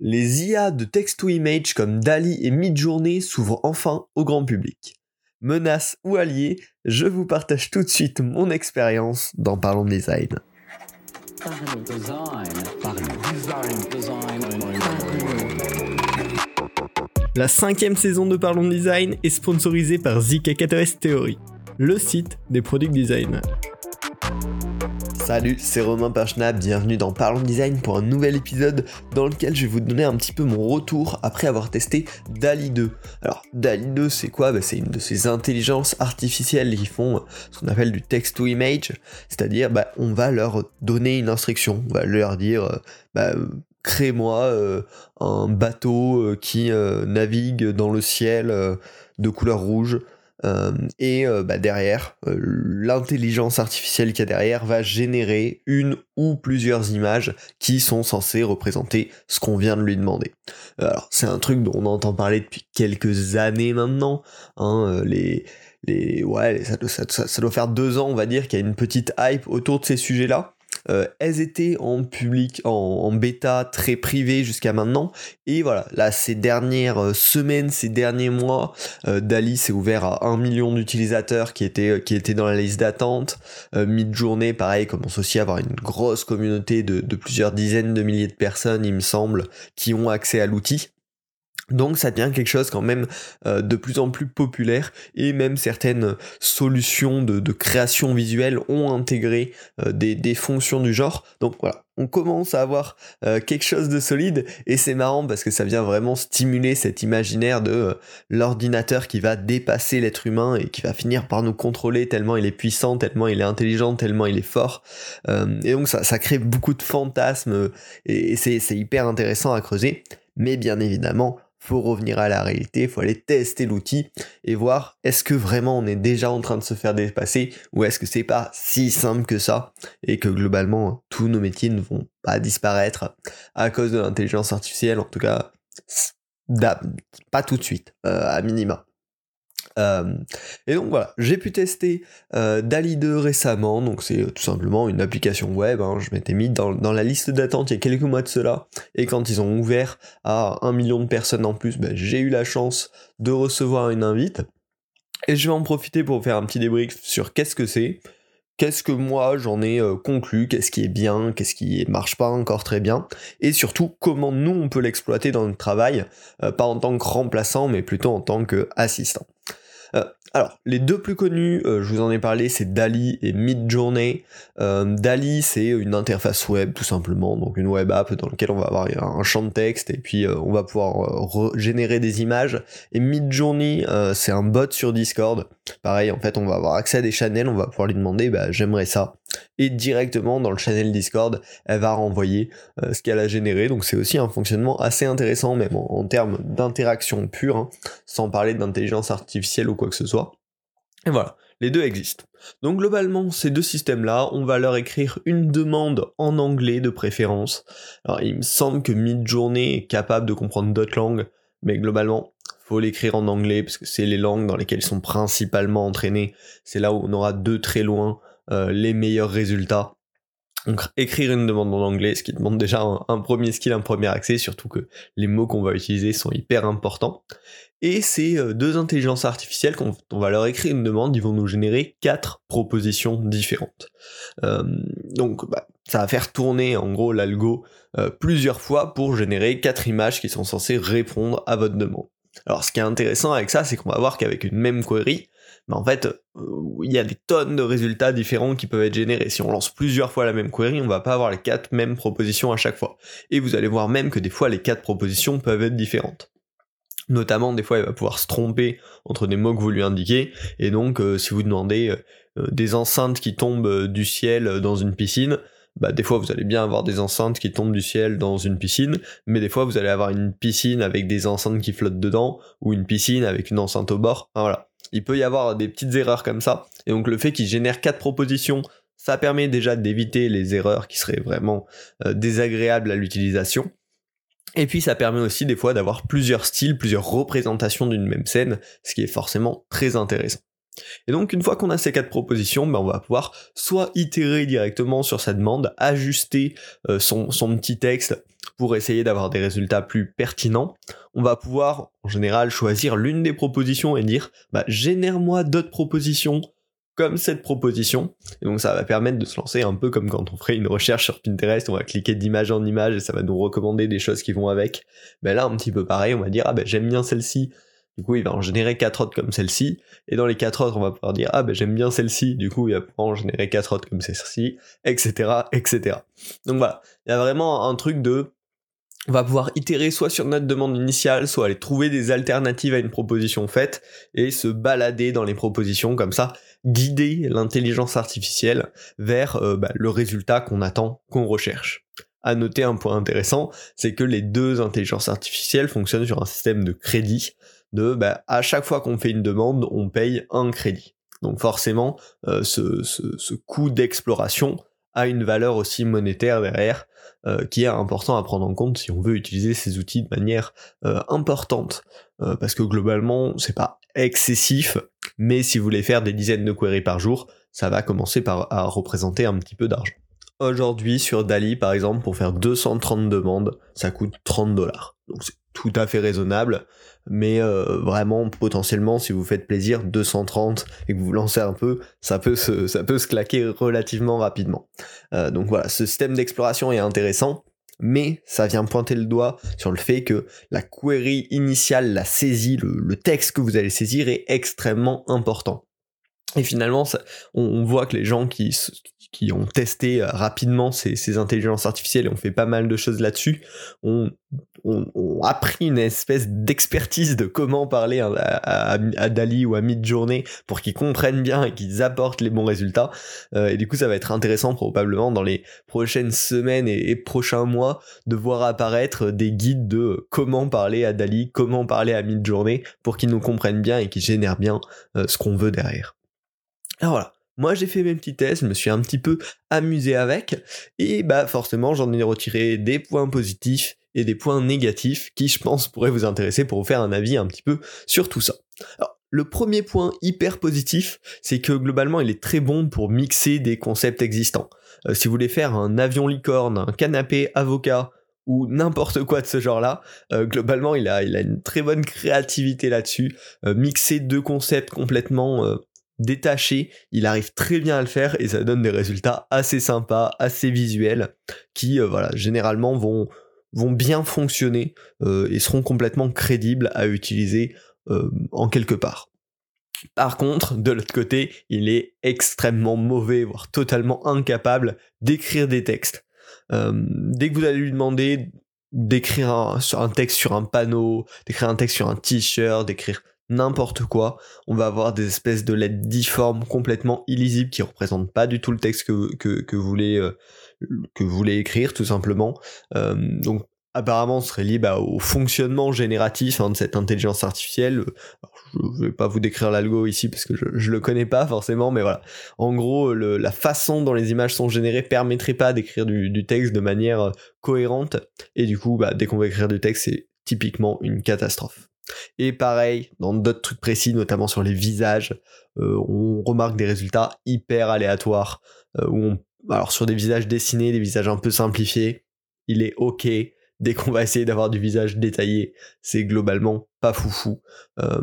les IA de text-to-image comme DALI et Midjourney s'ouvrent enfin au grand public. Menace ou alliés, je vous partage tout de suite mon expérience dans Parlons Design. La cinquième saison de Parlons Design est sponsorisée par ZK4S Theory, le site des product designers. Salut, c'est Romain Pachnap, bienvenue dans Parlons Design pour un nouvel épisode dans lequel je vais vous donner un petit peu mon retour après avoir testé DALI 2. Alors DALI 2 c'est quoi? Bah, C'est une de ces intelligences artificielles qui font ce qu'on appelle du text to image, c'est-à-dire bah, on va leur donner une instruction, on va leur dire euh, bah, crée-moi euh, un bateau euh, qui navigue dans le ciel de couleur rouge. euh, et euh, bah, derrière, euh, l'intelligence artificielle qu'il y a derrière va générer une ou plusieurs images qui sont censées représenter ce qu'on vient de lui demander. Alors c'est un truc dont on entend parler depuis quelques années maintenant. Hein, les, les, ouais, ça, ça, doit faire deux ans, on va dire, qu'il y a une petite hype autour de ces sujets-là. Euh, elles étaient en public, en, bêta très privé jusqu'à maintenant. Et voilà, là, ces dernières euh, semaines, ces derniers mois, euh, Dali s'est ouvert à un million d'utilisateurs qui étaient, qui étaient dans la liste d'attente. Mid-journée, pareil, commence aussi à avoir une grosse communauté de, de plusieurs dizaines de milliers de personnes, il me semble, qui ont accès à l'outil. Donc ça devient quelque chose quand même euh, de plus en plus populaire et même certaines solutions de, création visuelle ont intégré euh, des, fonctions du genre. Donc voilà, on commence à avoir euh, quelque chose de solide et c'est marrant parce que ça vient vraiment stimuler cet imaginaire de l'ordinateur qui va dépasser l'être humain et qui va finir par nous contrôler tellement il est puissant, tellement il est intelligent, tellement il est fort. et donc ça, ça crée beaucoup de fantasmes et c'est hyper intéressant à creuser. Mais bien évidemment, faut revenir à la réalité, il faut aller tester l'outil et voir est-ce que vraiment on est déjà en train de se faire dépasser ou est-ce que c'est pas si simple que ça et que globalement tous nos métiers ne vont pas disparaître à cause de l'intelligence artificielle, en tout cas pas tout de suite, euh, à minima. Euh, et donc voilà, j'ai pu tester euh, DALI 2 récemment, donc c'est tout simplement une application web, hein. je m'étais mis dans, la liste d'attente il y a quelques mois de cela, et quand ils ont ouvert à un million de personnes en plus, ben, j'ai eu la chance de recevoir une invite, et je vais en profiter pour faire un petit débrief sur qu'est-ce que c'est, qu'est-ce que moi j'en ai euh, conclu, qu'est-ce qui est bien, qu'est-ce qui marche pas encore très bien, et surtout comment nous on peut l'exploiter dans notre travail, pas en tant que remplaçant, mais plutôt en tant qu'assistant. Euh, alors, les deux plus connus, euh, je vous en ai parlé, c'est Dali et Midjourney. Euh, Dali, c'est une interface web, tout simplement, donc une web app dans laquelle on va avoir un champ de texte et puis on va pouvoir générer des images. Et Midjourney, c'est un bot sur Discord. Pareil, en fait, on va avoir accès à des channels, on va pouvoir lui demander, bah, j'aimerais ça et directement dans le channel Discord, elle va renvoyer euh, ce qu'elle a généré. Donc c'est aussi un fonctionnement assez intéressant, même en, termes d'interaction pure, hein, sans parler d'intelligence artificielle ou quoi que ce soit. Et voilà, les deux existent. Donc globalement, ces deux systèmes-là, on va leur écrire une demande en anglais de préférence. Alors il me semble que Midjourney est capable de comprendre d'autres langues, mais globalement, faut l'écrire en anglais parce que c'est les langues dans lesquelles ils sont principalement entraînés. C'est là où on aura deux très loin les meilleurs résultats. Donc écrire une demande en anglais, ce qui demande déjà un, premier skill, un premier accès, surtout que les mots qu'on va utiliser sont hyper importants. Et ces euh, deux intelligences artificielles, quand on va leur écrire une demande, ils vont nous générer quatre propositions différentes. Euh, donc bah, ça va faire tourner en gros l'algo plusieurs fois pour générer quatre images qui sont censées répondre à votre demande. Alors ce qui est intéressant avec ça, c'est qu'on va voir qu'avec une même query, mais en fait, euh, il y a des tonnes de résultats différents qui peuvent être générés. Si on lance plusieurs fois la même query, on va pas avoir les quatre mêmes propositions à chaque fois. Et vous allez voir même que des fois, les quatre propositions peuvent être différentes. Notamment, des fois, il va pouvoir se tromper entre des mots que vous lui indiquez, et donc, euh, si vous demandez euh, des enceintes qui tombent du ciel dans une piscine, bah, des fois vous allez bien avoir des enceintes qui tombent du ciel dans une piscine, mais des fois vous allez avoir une piscine avec des enceintes qui flottent dedans, ou une piscine avec une enceinte au bord. voilà il peut y avoir des petites erreurs comme ça. Et donc le fait qu'il génère quatre propositions, ça permet déjà d'éviter les erreurs qui seraient vraiment euh, désagréables à l'utilisation. Et puis ça permet aussi des fois d'avoir plusieurs styles, plusieurs représentations d'une même scène, ce qui est forcément très intéressant. Et donc une fois qu'on a ces quatre propositions, ben, on va pouvoir soit itérer directement sur sa demande, ajuster euh, son, petit texte pour essayer d'avoir des résultats plus pertinents, on va pouvoir en général choisir l'une des propositions et dire bah, génère-moi d'autres propositions comme cette proposition. Et donc ça va permettre de se lancer un peu comme quand on ferait une recherche sur Pinterest, on va cliquer d'image en image et ça va nous recommander des choses qui vont avec. Ben là un petit peu pareil, on va dire ah ben j'aime bien celle-ci. Du coup, il va en générer quatre autres comme celle-ci. Et dans les quatre autres, on va pouvoir dire, ah ben j'aime bien celle-ci. Du coup, il va en générer quatre autres comme celle-ci, etc., etc. Donc voilà. Il y a vraiment un truc de, on va pouvoir itérer soit sur notre demande initiale, soit aller trouver des alternatives à une proposition faite et se balader dans les propositions comme ça, guider l'intelligence artificielle vers euh, bah, le résultat qu'on attend, qu'on recherche. À noter un point intéressant, c'est que les deux intelligences artificielles fonctionnent sur un système de crédit. De bah, à chaque fois qu'on fait une demande, on paye un crédit. Donc forcément, euh, ce, coût d'exploration a une valeur aussi monétaire derrière, euh, qui est important à prendre en compte si on veut utiliser ces outils de manière importante. parce que globalement, c'est pas excessif, mais si vous voulez faire des dizaines de queries par jour, ça va commencer par à représenter un petit peu d'argent. Aujourd'hui, sur Dali, par exemple, pour faire 230 demandes, ça coûte 30 dollars. Donc c'est tout à fait raisonnable, mais euh, vraiment, potentiellement, si vous faites plaisir, 230 et que vous vous lancez un peu, ça peut se, ça peut se claquer relativement rapidement. Euh, donc voilà, ce système d'exploration est intéressant, mais ça vient pointer le doigt sur le fait que la query initiale, la saisie, le, texte que vous allez saisir est extrêmement important. Et finalement, on, voit que les gens qui, qui ont testé euh, rapidement ces, intelligences artificielles et ont fait pas mal de choses là-dessus, ont, appris une espèce d'expertise de comment parler à, Dali ou à Midjourney pour qu'ils comprennent bien et qu'ils apportent les bons résultats. Euh, et du coup, ça va être intéressant probablement dans les prochaines semaines et, prochains mois de voir apparaître des guides de comment parler à Dali, comment parler à Midjourney pour qu'ils nous comprennent bien et qu'ils génèrent bien euh, ce qu'on veut derrière. Alors voilà, moi j'ai fait mes petits tests, je me suis un petit peu amusé avec, et bah forcément j'en ai retiré des points positifs et des points négatifs qui je pense pourraient vous intéresser pour vous faire un avis un petit peu sur tout ça. Alors, le premier point hyper positif, c'est que globalement il est très bon pour mixer des concepts existants. Euh, si vous voulez faire un avion licorne, un canapé avocat, ou n'importe quoi de ce genre-là. Euh, globalement, il a, il a une très bonne créativité là-dessus. Euh, mixer deux concepts complètement détaché, il arrive très bien à le faire et ça donne des résultats assez sympas, assez visuels, qui euh, voilà, généralement vont, bien fonctionner euh, et seront complètement crédibles à utiliser euh, en quelque part. Par contre, de l'autre côté, il est extrêmement mauvais, voire totalement incapable d'écrire des textes. dès que vous allez lui demander d'écrire un texte sur un panneau, d'écrire un texte sur un t-shirt, d'écrire n'importe quoi. On va avoir des espèces de lettres difformes complètement illisibles qui représentent pas du tout le texte que, vous, voulez, euh, écrire tout simplement. Euh, donc apparemment on serait lié bah, au fonctionnement génératif hein, de cette intelligence artificielle. je vais pas vous décrire l'algo ici parce que je, je le connais pas forcément, mais voilà. En gros, la façon dont les images sont générées permettrait pas d'écrire du, du, texte de manière euh, cohérente, et du coup, bah, dès qu'on va écrire du texte, c'est typiquement une catastrophe. Et pareil, dans d'autres trucs précis, notamment sur les visages, euh, on remarque des résultats hyper aléatoires. Euh, alors sur des visages dessinés, des visages un peu simplifiés, il est ok. Dès qu'on va essayer d'avoir du visage détaillé, c'est globalement pas foufou. Euh,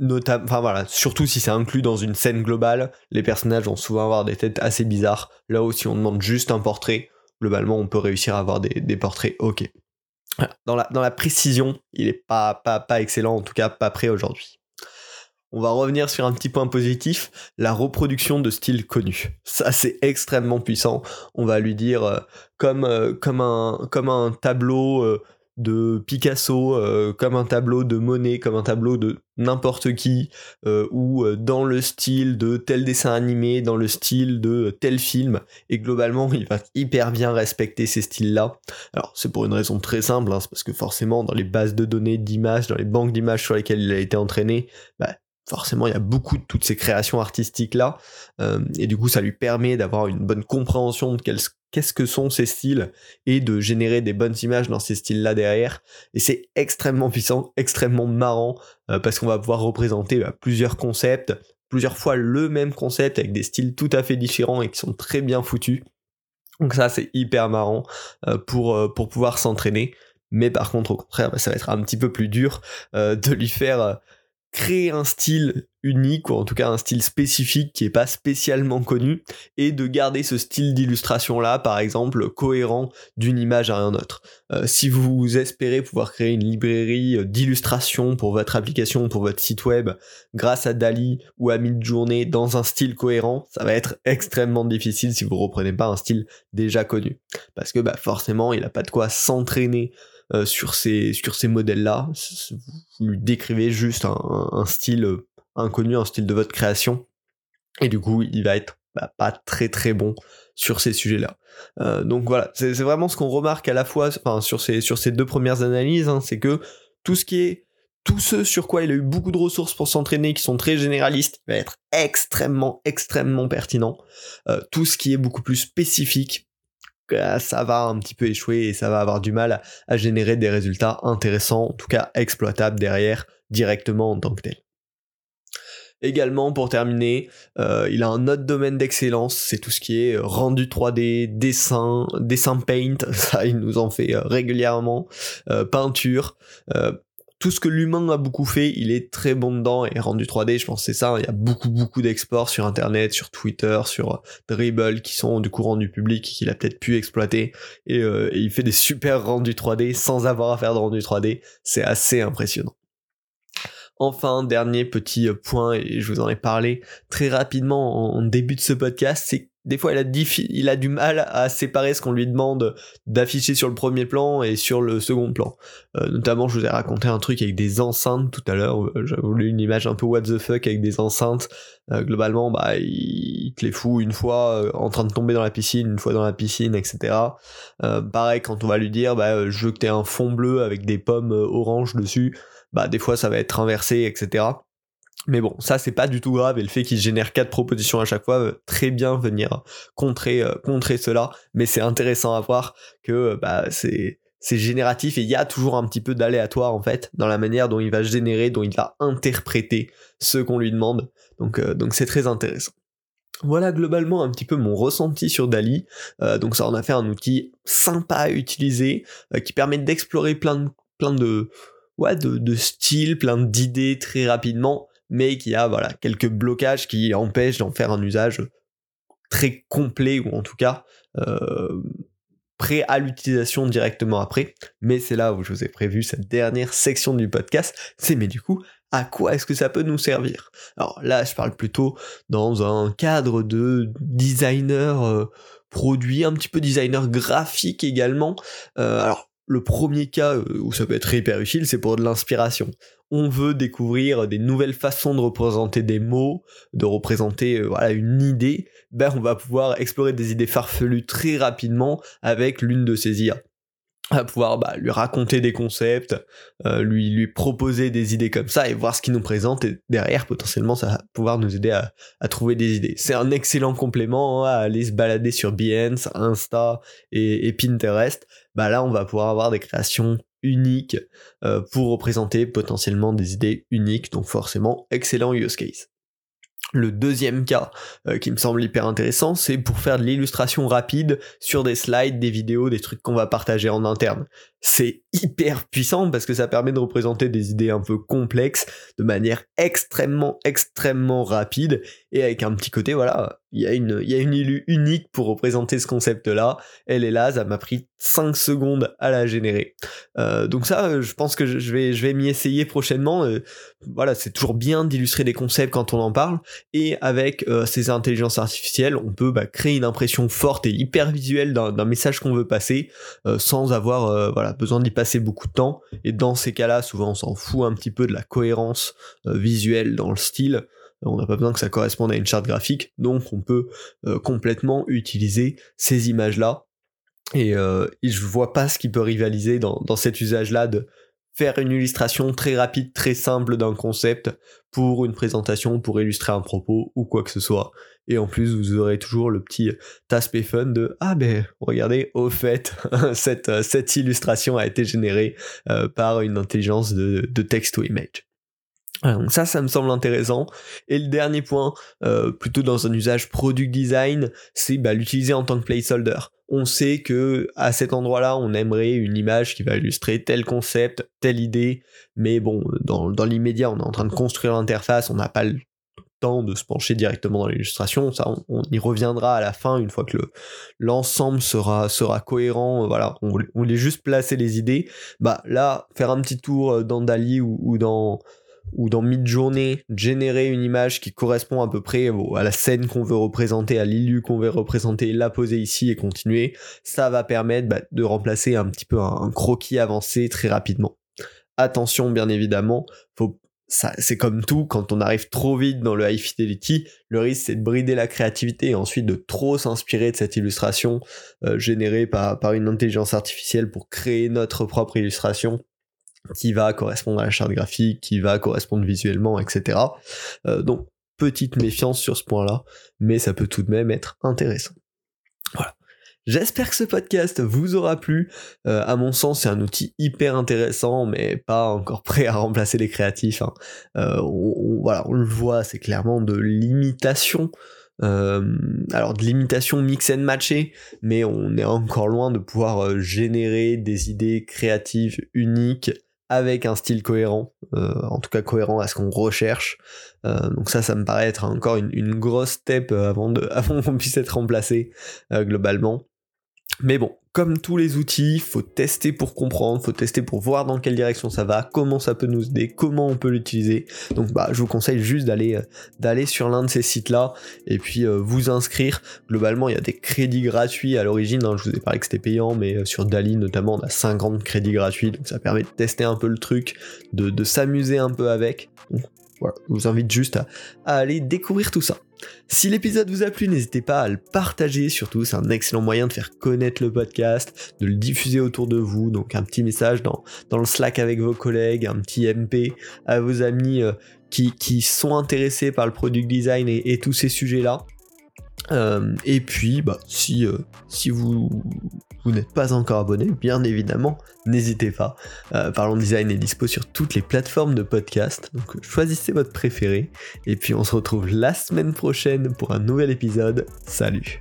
enfin voilà, surtout si c'est inclus dans une scène globale, les personnages vont souvent avoir des têtes assez bizarres. Là où si on demande juste un portrait, globalement on peut réussir à avoir des portraits ok. Dans la, dans la précision, il est pas, pas, pas excellent, en tout cas pas prêt aujourd'hui. On va revenir sur un petit point positif, la reproduction de styles connus. Ça c'est extrêmement puissant. On va lui dire euh, comme, euh, comme, un, comme un tableau euh, de Picasso euh, comme un tableau de Monet, comme un tableau de n'importe qui, euh, ou euh, dans le style de tel dessin animé, dans le style de tel film, et globalement il va hyper bien respecter ces styles-là. Alors c'est pour une raison très simple, hein, c'est parce que forcément dans les bases de données d'images, dans les banques d'images sur lesquelles il a été entraîné, bah, forcément il y a beaucoup de toutes ces créations artistiques là et du coup ça lui permet d'avoir une bonne compréhension de qu'est-ce que sont ces styles et de générer des bonnes images dans ces styles-là derrière. Et c'est extrêmement puissant, extrêmement marrant euh, parce qu'on va pouvoir représenter bah, plusieurs concepts, plusieurs fois le même concept avec des styles tout à fait différents et qui sont très bien foutus. Donc ça c'est hyper marrant pour, pour pouvoir s'entraîner. Mais par contre au contraire bah, ça va être un petit peu plus dur de lui faire créer un style unique ou en tout cas un style spécifique qui est pas spécialement connu et de garder ce style d'illustration là par exemple cohérent d'une image à un autre. Euh, si vous espérez pouvoir créer une librairie euh, d'illustration pour votre application, pour votre site web grâce à Dali ou à Midjourney dans un style cohérent, ça va être extrêmement difficile si vous reprenez pas un style déjà connu parce que bah forcément il a pas de quoi s'entraîner euh, sur ces, sur ces modèles-là. Vous lui décrivez juste un, style euh, inconnu, un style de votre création, et du coup, il va être bah, pas très très bon sur ces sujets-là. Euh, donc voilà, c'est vraiment ce qu'on remarque à la fois enfin, sur, ces, sur ces deux premières analyses, hein, c'est que tout ce qui est tout ce sur quoi il a eu beaucoup de ressources pour s'entraîner, qui sont très généralistes, va être extrêmement, extrêmement pertinent. tout ce qui est beaucoup plus spécifique, ça va un petit peu échouer et ça va avoir du mal à, générer des résultats intéressants, en tout cas exploitables derrière directement en tant que tel. Également, pour terminer, euh, il a un autre domaine d'excellence, c'est tout ce qui est rendu 3D, dessin, dessin paint, ça il nous en fait euh, régulièrement, euh, peinture, tout ce que l'humain a beaucoup fait, il est très bon dedans et rendu 3D, je pense c'est ça, il y a beaucoup beaucoup d'exports sur internet, sur Twitter, sur Dribble qui sont du coup rendus publics qu'il a peut-être pu exploiter. Euh, et, il fait des super rendus 3D sans avoir à faire de rendu 3D, c'est assez impressionnant. Enfin, dernier petit point, et je vous en ai parlé très rapidement en début de ce podcast, c'est des fois il a, du mal à séparer ce qu'on lui demande d'afficher sur le premier plan et sur le second plan. Euh, notamment, je vous ai raconté un truc avec des enceintes tout à l'heure. Euh, J'avais voulu une image un peu what the fuck avec des enceintes. Euh, globalement, bah, il, te les fout une fois en train de tomber dans la piscine, une fois dans la piscine, etc. pareil, quand on va lui dire, bah, je veux que t'aies un fond bleu avec des pommes oranges dessus, bah, des fois ça va être inversé, etc. Mais bon, ça c'est pas du tout grave et le fait qu'il génère quatre propositions à chaque fois veut très bien venir contrer, euh, contrer cela. Mais c'est intéressant à voir que euh, bah, c'est c'est génératif et il y a toujours un petit peu d'aléatoire en fait dans la manière dont il va générer, dont il va interpréter ce qu'on lui demande. Donc euh, donc c'est très intéressant. Voilà globalement un petit peu mon ressenti sur Dali. donc ça en a fait un outil sympa à utiliser qui permet d'explorer plein de plein de ouais de, de styles, plein d'idées très rapidement mais qui a voilà quelques blocages qui empêchent d'en faire un usage très complet ou en tout cas euh, prêt à l'utilisation directement après. Mais c'est là où je vous ai prévu cette dernière section du podcast, c'est mais du coup à quoi est-ce que ça peut nous servir? Alors là, je parle plutôt dans un cadre de designer euh, produit, un petit peu designer graphique également. Euh, le premier cas où ça peut être hyper utile, c'est pour de l'inspiration on veut découvrir des nouvelles façons de représenter des mots, de représenter euh, une idée, ben on va pouvoir explorer des idées farfelues très rapidement avec l'une de ces IA. On va pouvoir bah, lui raconter des concepts, euh, lui, lui proposer des idées comme ça et voir ce qu'il nous présente et derrière potentiellement ça va pouvoir nous aider à, trouver des idées. C'est un excellent complément hein, à aller se balader sur Behance, Insta et, et Pinterest. Bah là on va pouvoir avoir des créations unique euh, pour représenter potentiellement des idées uniques, donc forcément excellent use case. Le deuxième cas euh, qui me semble hyper intéressant, c'est pour faire de l'illustration rapide sur des slides, des vidéos, des trucs qu'on va partager en interne. C'est hyper puissant parce que ça permet de représenter des idées un peu complexes de manière extrêmement, extrêmement rapide et avec un petit côté, voilà, il y a une, il y a une illu unique pour représenter ce concept-là. Elle est là, ça m'a pris 5 secondes à la générer. Euh, donc ça, je pense que je vais, je vais m'y essayer prochainement. Euh, voilà, c'est toujours bien d'illustrer des concepts quand on en parle. Et avec euh, ces intelligences artificielles, on peut bah, créer une impression forte et hyper visuelle d'un message qu'on veut passer, sans avoir besoin d'y passer beaucoup de temps. Et dans ces cas-là, souvent, on s'en fout un petit peu de la cohérence visuelle dans le style on n'a pas besoin que ça corresponde à une charte graphique, donc on peut euh, complètement utiliser ces images-là. Et, euh, je vois pas ce qui peut rivaliser dans, cet usage-là de faire une illustration très rapide, très simple d'un concept pour une présentation, pour illustrer un propos ou quoi que ce soit. Et en plus, vous aurez toujours le petit aspect fun de ah ben regardez, au fait, cette, illustration a été générée euh, par une intelligence de, de texte ou image. Donc ça, ça me semble intéressant. Et le dernier point, euh, plutôt dans un usage product design, c'est bah, l'utiliser en tant que placeholder. on sait que à cet endroit-là, on aimerait une image qui va illustrer tel concept, telle idée, mais bon, dans, l'immédiat, on est en train de construire l'interface, on n'a pas le temps de se pencher directement dans l'illustration, ça on, y reviendra à la fin une fois que l'ensemble sera, cohérent, voilà, on, voulait juste placer les idées, bah là, faire un petit tour dans Dali ou dans ou dans mid-journée, générer une image qui correspond à peu près à la scène qu'on veut représenter, à l'illu qu'on veut représenter, la poser ici et continuer, ça va permettre bah, de remplacer un petit peu un, croquis avancé très rapidement. Attention, bien évidemment, c'est comme tout, quand on arrive trop vite dans le high fidelity, le risque c'est de brider la créativité et ensuite de trop s'inspirer de cette illustration euh, générée par une intelligence artificielle pour créer notre propre illustration qui va correspondre à la charte graphique, qui va correspondre visuellement, etc. Euh, donc petite méfiance sur ce point-là, mais ça peut tout de même être intéressant. Voilà. J'espère que ce podcast vous aura plu. Euh, à mon sens, c'est un outil hyper intéressant, mais pas encore prêt à remplacer les créatifs. Hein. Euh, voilà, on le voit, c'est clairement de l'imitation. alors de l'imitation mix and matché, mais on est encore loin de pouvoir générer des idées créatives uniques avec un style cohérent, euh, en tout cas cohérent à ce qu'on recherche. Euh, donc ça, ça me paraît être encore une, grosse step euh, avant, avant qu'on puisse être remplacé globalement. Mais bon, comme tous les outils, faut tester pour comprendre, faut tester pour voir dans quelle direction ça va, comment ça peut nous aider, comment on peut l'utiliser. Donc bah je vous conseille juste d'aller euh, d'aller sur l'un de ces sites-là et puis euh, vous inscrire. Globalement, il y a des crédits gratuits à l'origine, hein. je vous ai parlé que c'était payant, mais euh, sur Dali notamment, on a 50 crédits gratuits, donc ça permet de tester un peu le truc, de, s'amuser un peu avec. Voilà, je vous invite juste à aller découvrir tout ça. Si l'épisode vous a plu, n'hésitez pas à le partager, surtout c'est un excellent moyen de faire connaître le podcast, de le diffuser autour de vous, donc un petit message dans, le Slack avec vos collègues, un petit MP à vos amis euh, qui, qui, sont intéressés par le product design et tous ces sujets-là. Euh, et puis, bah, si, euh, vous n'êtes pas encore abonné, bien évidemment, n'hésitez pas. Euh, Parlons Design est dispo sur toutes les plateformes de podcast, donc choisissez votre préféré. Et puis on se retrouve la semaine prochaine pour un nouvel épisode. Salut